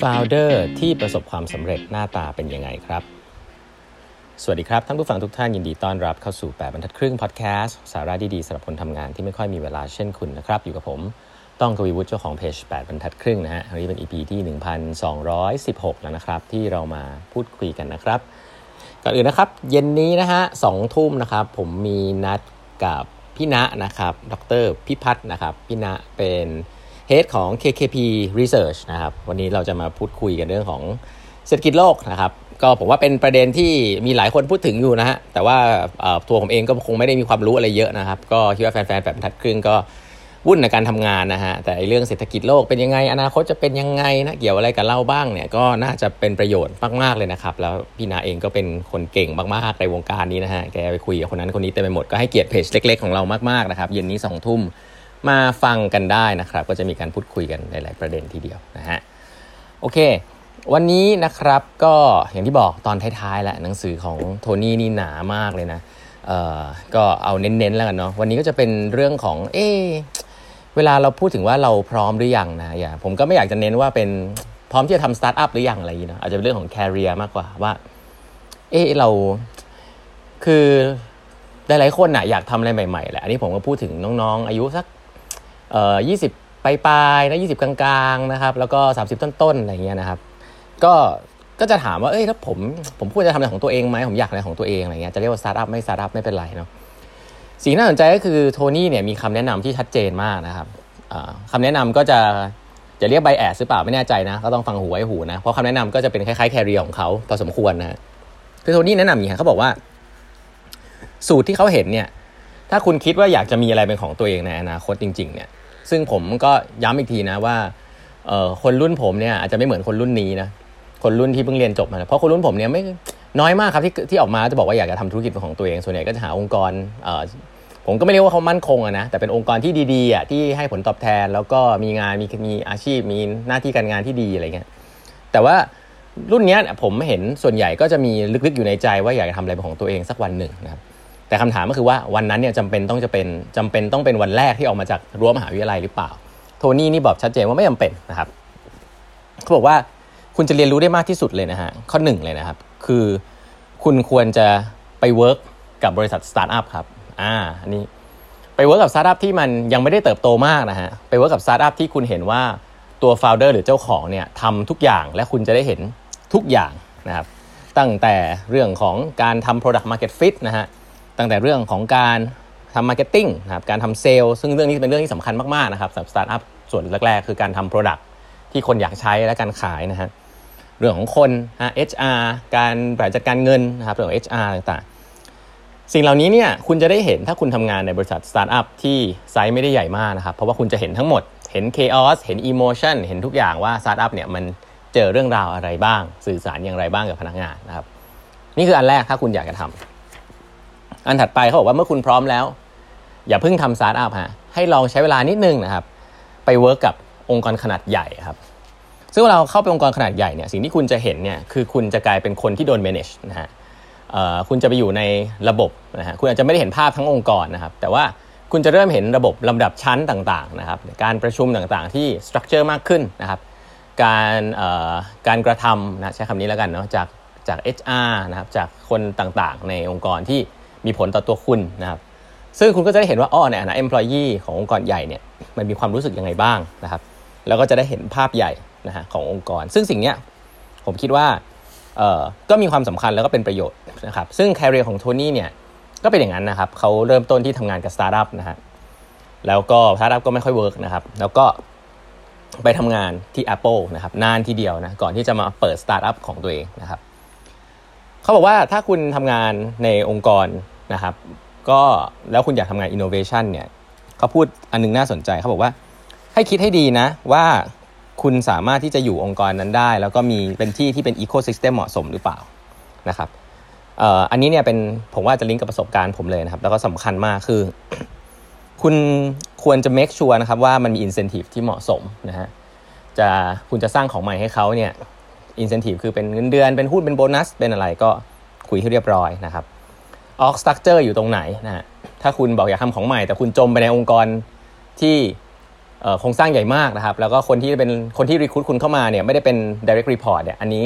Founder ที่ประสบความสำเร็จหน้าตาเป็นยังไงครับ สวัสดีครับ ท่านผู้ฟังทุกท่านยินดีต้อนรับเข้าสู่ 8บรรทัดครึ่งพอดแคสต์สาระดีๆสำหรับคนทำงานที่ไม่ค่อยมีเวลาเช่นคุณนะครับ อยู่กับผม ต้องกวีวุฒิเจ้าของเพจ 8บรรทัดครึ่งนะฮะวันนี้เป็น EP ที่ 1216 แล้วนะครับ ที่เรามาพูดคุยกันนะครับก่อนอื่นนะครับ เย็นนี้นะฮะสองทุ่มนะครับ ผมมีนัดกับพี่ณะนะครับ ดรพิพัฒน์นะครับพี่ณะเป็น เฮดของ KKP Research นะครับ วันนี้เราจะมาพูดคุยกันเรื่องของเศรษฐกิจโลกนะครับ ก็ผมว่าเป็นประเด็นที่มีหลายคนพูดถึงอยู่นะฮะ แต่ว่าตัวผมเองก็คงไม่ได้มีความรู้อะไรเยอะนะครับ ก็คิดว่าแฟนๆแบบทัดครึ่งก็วุ่นในการทำงานนะฮะ แต่เรื่องเศรษฐกิจโลกเป็นยังไง อนาคตจะเป็นยังไงนะ เกี่ยวอะไรกับเล่าบ้างเนี่ย ก็น่าจะเป็นประโยชน์มากๆเลยนะครับ แล้วพี่นาเองก็เป็นคนเก่งมากๆในวงการนี้นะฮะ แกไปคุยกับคนนั้นคนนี้เต็มไปหมด ก็ให้เกียรติเพจเล็ก ๆ ของเรามากๆนะครับ เย็นนี้สองทุ่ม มาฟังกันได้นะครับ ก็จะมีการพูดคุยกันหลาย ๆ ประเด็นทีเดียวนะฮะโอเค วันนี้นะครับก็อย่างที่บอกตอนท้ายๆแหละหนังสือของโทนี่นี่หนามากเลยนะเอ่อก็เอาเน้นๆแล้วกันเนาะวันนี้ก็จะเป็นเรื่องของเอเวลาเราพูดถึงว่าเราพร้อมหรือยังนะอย่าผมก็ไม่อยากจะเน้นว่าเป็นพร้อมที่จะทำสตาร์ทอัพหรือยังอะไรอย่างนี้นะอาจจะเป็นเรื่องของ career มากกว่าว่าเออเราคือหลายๆคนนะอยากทำอะไรใหม่ๆแหละอันนี้ผมก็พูดถึงน้องๆ อายุสัก เอ่อยี่สิบปลายๆนะยี่สิบกลางๆนะครับแล้วก็สามสิบต้นๆอะไรเงี้ยนะครับก็ก็จะถามว่าเอ้ยถ้าผมผมควรจะทำอะไรของตัวเองไหมผมอยากอะไรของตัวเองอะไรเงี้ยจะเรียกว่าสตาร์ทอัพไม่สตาร์ทอัพไม่เป็นไรเนาะสิ่งน่าสนใจก็คือโทนี่เนี่ยมีคำแนะนำที่ชัดเจนมากนะครับคำแนะนำก็จะจะเรียก biased หรือเปล่าไม่แน่ใจนะ ก็ต้องฟังหูไว้หูนะ เพราะคำแนะนำก็จะเป็นคล้ายๆ career ของเขาพอสมควรนะคือโทนี่แนะนำอย่างนี้เขาบอกว่า สูตรที่เขาเห็นเนี่ย ถ้าคุณคิดว่าอยากจะมีอะไรเป็นของตัวเองในอนาคตจริง ๆ เนี่ย ซึ่งผมก็ย้ำอีกทีนะว่าเออคนรุ่นผมเนี่ยอาจจะไม่เหมือนคนรุ่นนี้นะคนรุ่นที่เพิ่งเรียนจบมาเพราะคนรุ่นผมเนี่ยไม่น้อยมากครับที่ที่ออกมาจะบอกว่าอยากจะทำธุรกิจเป็นของตัวเองส่วนใหญ่ก็จะหาองค์กรเออผมก็ไม่เรียกว่าเขามั่นคงนะแต่เป็นองค์กรที่ดีๆอะที่ให้ผลตอบแทน แล้วก็มีงานมีมีอาชีพมีหน้าที่การงานที่ดีอะไรเงี้ยแต่ว่ารุ่นนี้ผมเห็นส่วนใหญ่ก็จะมีลึกๆอยู่ในใจว่าอยากจะทำอะไรเป็นของตัวเองสักวันหนึ่งนะครับ แต่คำถามก็คือว่าวันนั้นเนี่ยจำเป็นต้องจะเป็นจำเป็นต้องเป็นวันแรกที่ออกมาจากรั้วมหาวิทยาลัยหรือเปล่า โทนี่นี่บอกชัดเจนว่าไม่จำเป็นนะครับเขาบอกว่าคุณจะเรียนรู้ได้มากที่สุดเลยนะฮะข้อหนึ่งเลยนะครับ คือคุณควรจะไป work กับบริษัทสตาร์ทอัพครับอ่าอันนี้ไป work กับสตาร์ทอัพที่มันยังไม่ได้เติบโตมากนะฮะไป work กับสตาร์ทอัพที่คุณเห็นว่าตัว founder หรือเจ้าของเนี่ยทำทุกอย่างและคุณจะได้เห็นทุกอย่างนะครับ ตั้งแต่เรื่องของการทำ product market fit นะฮะ ตั้งแต่เรื่องของการทำ marketing นะครับการทำเซลล์ซึ่งเรื่องนี้เป็นเรื่องที่สำคัญมากๆนะครับสำหรับสตาร์ทอัพช่วงแรกๆ คือการทำ Product ที่คนอยากใช้และการขายนะฮะเรื่องของคนฮะ HR การบริหารจัดการเงินนะครับเรื่องของ HR ต่างๆ สิ่งเหล่านี้เนี่ยคุณจะได้เห็นถ้าคุณทำงานในบริษัทสตาร์ทอัพที่ไซส์ไม่ได้ใหญ่มากนะครับเพราะว่าคุณจะเห็นทั้งหมดเห็น chaos เห็น emotion เห็นทุกอย่างว่าสตาร์ทอัพเนี่ยมันเจอเรื่องราวอะไรบ้าง สื่อสารอย่างไรบ้างกับพนักงานนะครับนี่คืออันแรกถ้าคุณอยากจะทำ อันถัดไปเขาบอกว่าเมื่อคุณพร้อมแล้ว อย่าเพิ่งทำสตาร์ทอัพฮะให้ลองใช้เวลานิดนึงนะครับ ไป work กับองค์กรขนาดใหญ่ครับ ซึ่งเวลาเข้าไปองค์กรขนาดใหญ่เนี่ยสิ่งที่คุณจะเห็นเนี่ยคือคุณจะกลายเป็นคนที่โดน manage นะฮะคุณจะไปอยู่ในระบบนะฮะคุณอาจจะไม่ได้เห็นภาพทั้งองค์กรนะครับ แต่ว่าคุณจะเริ่มเห็นระบบลำดับชั้นต่างๆนะครับ การประชุมต่างๆที่สตรัคเจอร์มากขึ้นนะครับการการกระทำนะใช้คำนี้แล้วกันเนาะจากจาก HR นะครับจากคนต่างๆ ในองค์กรที่ มีผลต่อตัวคุณนะครับ ซึ่งคุณก็จะได้เห็นว่าอ๋อในฐานะ employee ขององค์กรใหญ่เนี่ยมันมีความรู้สึกยังไงบ้างนะครับ แล้วก็จะได้เห็นภาพใหญ่นะฮะขององค์กร ซึ่งสิ่งนี้ผมคิดว่าเอ่อก็มีความสำคัญแล้วก็เป็นประโยชน์นะครับ ซึ่ง career ของโทนี่เนี่ยก็เป็นอย่างนั้นนะครับเขาเริ่มต้นที่ทำงานกับสตาร์ทอัพนะฮะแล้วก็สตาร์ทอัพก็ไม่ค่อย work นะครับ แล้วก็ไปทำงานที่ Apple นะครับนานทีเดียวนะก่อนที่จะมาเปิดสตาร์ทอัพของตัวเองนะครับ เขาบอกว่าถ้าคุณทำงานในองค์กรนะครับ ก็แล้วคุณอยากทำงานอินโนเวชันเนี่ยเขาพูดอันนึงน่าสนใจเขาบอกว่าให้คิดให้ดีนะว่าคุณสามารถที่จะอยู่องค์กรนั้นได้ แล้วก็มีเป็นที่ที่เป็น ecosystem เหมาะสมหรือเปล่านะครับอันนี้เนี่ยเป็นผมว่าจะลิงก์กับประสบการณ์ผมเลยนะครับ แล้วก็สำคัญมากคือ คุณควรจะ make sure นะครับว่ามันมี incentive ที่เหมาะสมนะฮะจะคุณจะสร้างของใหม่ให้เขาเนี่ย incentive คือเป็นเงินเดือนเป็นหุ้นเป็นโบนัส เป็นอะไรก็คุยให้เรียบร้อยนะครับ org structure อยู่ตรงไหนนะฮะถ้าคุณบอกอยากทำของใหม่ แต่คุณจมไปในองค์กรที่โครงสร้างใหญ่มากนะครับ แล้วก็คนที่เป็นคนที่รีคูดคุณเข้ามาเนี่ยไม่ได้เป็น direct report เนี่ยอันนี้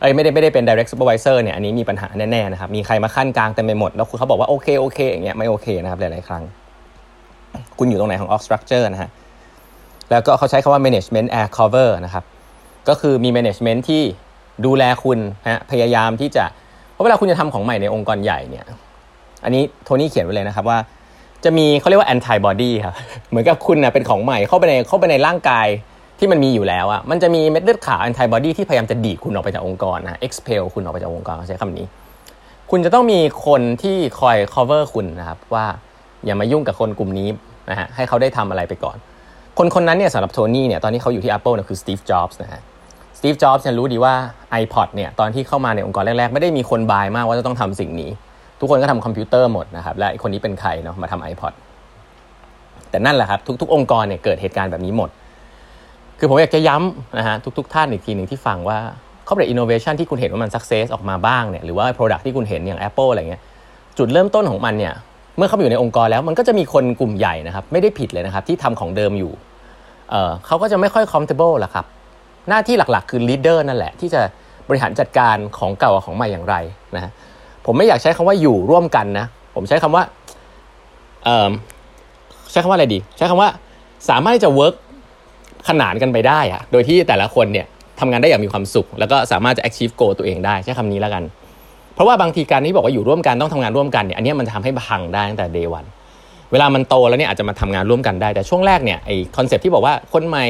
เอ้ยไม่ได้ไม่ได้เป็น direct supervisor เนี่ยอันนี้มีปัญหาแน่ๆนะครับมีใครมาขั้นกลางเต็มไปหมด แล้วคุณเขาบอกว่าโอเคโอเคอย่างเงี้ยไม่โอเคนะครับหลายๆครั้ง คุณอยู่ตรงไหนของ org structure นะฮะแล้วก็เขาใช้คำว่า management air cover นะครับ ก็คือมี management ที่ดูแลคุณฮะพยายามที่จะเพราะเวลาคุณจะทำของใหม่ในองค์กรใหญ่เนี่ยอันนี้โทนี่เขียนไว้เลยนะครับว่าจะมีเขาเรียกว่า antibody ครับเหมือนกับคุณนะเป็นของใหม่เข้าไปในเข้าไปในร่างกายที่มันมีอยู่แล้วอะมันจะมีเม็ดเลือดขาว antibody ที่พยายามจะดีดคุณออกไปจากองค์กรนะ expel คุณออกไปจากองค์กรเขาใช้คำนี้ คุณจะต้องมีคนที่คอย cover คุณนะครับว่าอย่ามายุ่งกับคนกลุ่มนี้นะฮะให้เขาได้ทำอะไรไปก่อน คนคนนั้นเนี่ยสำหรับโทนี่เนี่ยตอนที่เขาอยู่ที่ Apple เนี่ยคือ Steve Jobs นะฮะ Steve Jobs เนี่ยรู้ดีว่า iPod เนี่ยตอนที่เข้ามาในองค์กรแรกๆ ไม่ได้มีคนบายมากว่าจะต้องทำสิ่งนี้ ทุกคนก็ทำคอมพิวเตอร์หมดนะครับ และคนนี้เป็นใครเนาะมาทำ iPod แต่นั่นแหละครับ ทุกๆ องค์กรเนี่ยเกิดเหตุการณ์แบบนี้หมด คือผมอยากจะย้ำนะฮะทุกๆ ท่านอีกทีหนึ่งที่ฟังว่า corporate innovation ที่คุณเห็นว่ามัน success ออกมาบ้างเนี่ยหรือว่า product ที่คุณเห็นอย่าง Apple อะไรเงี้ยจุดเริ่มต้นของมันเนี่ยเมื่อเข้าไปอยู่ในองค์กรแล้วมันก็จะมีคนกลุ่มใหญ่นะครับไม่ได้ผิดเลยนะครับที่ทำของเดิมอยู่เเขาก็จะไม่ค่อย comfortable ละครับ หน้าที่หลักๆ คือ leader นั่นแหละ ที่จะบริหารจัดการของเก่ากับของใหม่อย่างไรนะผมไม่อยากใช้คำว่าอยู่ร่วมกันนะผมใช้คำว่าใช้คำว่าอะไรดี ใช้คำว่าสามารถที่จะเวิร์กขนานกันไปได้อะโดยที่แต่ละคนเนี่ยทำงานได้อย่างมีความสุข แล้วก็สามารถจะ achieve goal ตัวเองได้ใช้คำนี้แล้วกัน เพราะว่าบางทีการที่บอกว่าอยู่ร่วมกันต้องทำงานร่วมกันเนี่ยอันนี้มันทำให้พังได้ตั้งแต่ day one เวลามันโตแล้วเนี่ยอาจจะมาทำงานร่วมกันได้แต่ช่วงแรกเนี่ยไอ concept ที่บอกว่าคนใหม่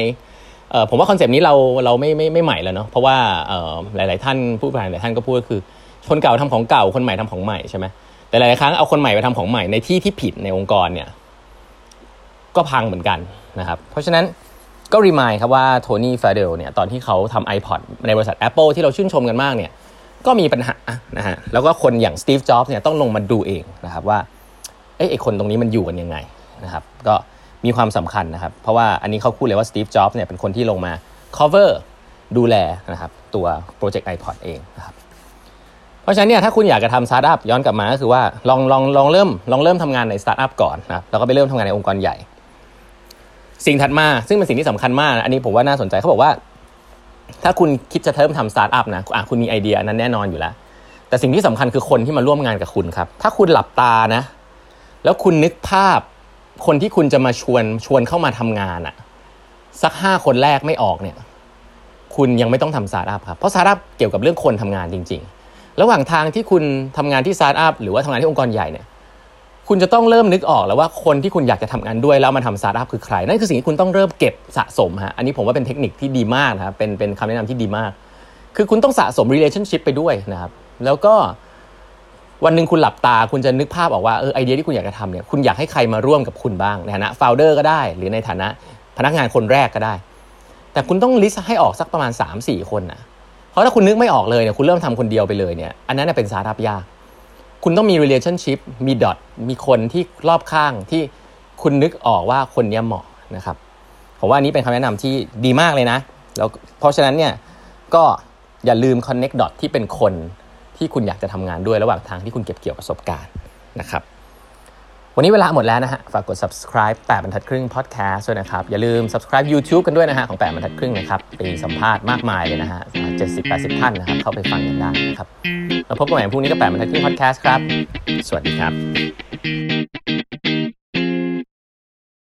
ผมว่า concept นี้เราเราไม่ไม่ไม่ใหม่แล้วเนาะเพราะว่าเออหลาย ๆ ท่านผู้บริหารหลายท่านก็พูดก็คือ คนเก่าทำของเก่าคนใหม่ทำของใหม่ใช่ไหมแต่หลาย ๆ ครั้งเอาคนใหม่ไปทำของใหม่ในที่ที่ผิดในองค์กรเนี่ยก็พังเหมือนกันนะครับเพราะฉะนั้นก็ remind ครับว่าโทนี่ฟาเดลเนี่ยตอนที่เขาทำ iPod ในบริษัท Apple ที่เราชื่นชมกันมากเนี่ยก็มีปัญหานะฮะแล้วก็คนอย่างสตีฟจ็อบส์เนี่ยต้องลงมาดูเองนะครับว่าเอ้ไอคนตรงนี้มันอยู่กันยังไงนะครับก็ มีความสำคัญนะครับ เพราะว่าอันนี้เขาพูดเลยว่าสตีฟจ็อบส์เนี่ยเป็นคนที่ลงมา cover ดูแลนะครับตัวโปรเจกต์ iPod เองนะครับเพราะฉะนั้นเนี่ยถ้าคุณอยากจะทำสตาร์ทอัพย้อนกลับมาก็คือว่าลองลองลองเริ่มลองเริ่มทำงานในสตาร์ทอัพก่อนนะแล้วก็ไปเริ่มทำงานในองค์กรใหญ่ สิ่งถัดมาซึ่งเป็นสิ่งที่สำคัญมาก อันนี้ผมว่าน่าสนใจเขาบอกว่า ถ้าคุณคิดจะเริ่มทำสตาร์ทอัพนะอะคุณมีไอเดียนั้นแน่นอนอยู่แล้ว แต่สิ่งที่สำคัญคือคนที่มาร่วมงานกับคุณครับถ้าคุณหลับตานะ แล้วคุณนึกภาพ คนที่คุณจะมาชวนชวนเข้ามาทำงานอะสักห้าคนแรกไม่ออกเนี่ย คุณยังไม่ต้องทำสตาร์ทอัพครับเพราะสตาร์ทอัพเกี่ยวกับเรื่องคนทำงานจริง ๆ ระหว่างทางที่คุณทำงานที่สตาร์ทอัพหรือว่าทำงานที่องค์กรใหญ่เนี่ยคุณจะต้องเริ่มนึกออกแล้วว่าคนที่คุณอยากจะทำงานด้วยแล้วมาทำสตาร์ทอัพคือใคร นั่นคือสิ่งที่คุณต้องเริ่มเก็บสะสมฮะอันนี้ผมว่าเป็นเทคนิคที่ดีมากนะครับเป็นเป็นคำแนะนำที่ดีมาก คือคุณต้องสะสม relationship ไปด้วยนะครับ แล้วก็ วันหนึ่งคุณหลับตาคุณจะนึกภาพออกว่าเออไอเดียที่คุณอยากจะทำเนี่ยคุณอยากให้ใครมาร่วมกับคุณบ้างในฐานะ founder ก็ได้ หรือในฐานะพนักงานคนแรกก็ได้ แต่คุณต้องลิสต์ให้ออกสักประมาณ 3-4 คนนะเพราะถ้าคุณนึกไม่ออกเลยเนี่ยคุณเริ่มทำคนเดียวไปเลยเนี่ยอันนั้นเป็นสาร์ทอัพยากคุณต้องมี relationship มีดอทมีคนที่รอบข้างที่คุณนึกออกว่าคนนี้เหมาะนะครับผมว่านนี้เป็นคำแนะนำที่ดีมากเลยนะแล้วเพราะฉะนั้นเนี่ยก็อย่าลืม connect dot ที่เป็นคน ที่คุณอยากจะทำงานด้วยระหว่างทางที่คุณเก็บเกี่ยวประสบการณ์นะครับ วันนี้เวลาหมดแล้วนะฮะ ฝากกด subscribe 8บรรทัดครึ่ง podcast ด้วยนะครับ อย่าลืม subscribe YouTube กันด้วยนะฮะของ8บรรทัดครึ่งนะครับมีสัมภาษณ์มากมายเลยนะฮะ70-80ท่านนะครับ เข้าไปฟังกันได้นะครับมาพบกันใหม่พรุ่งนี้กับ8บรรทัดครึ่ง podcast ครับ สวัสดีครับ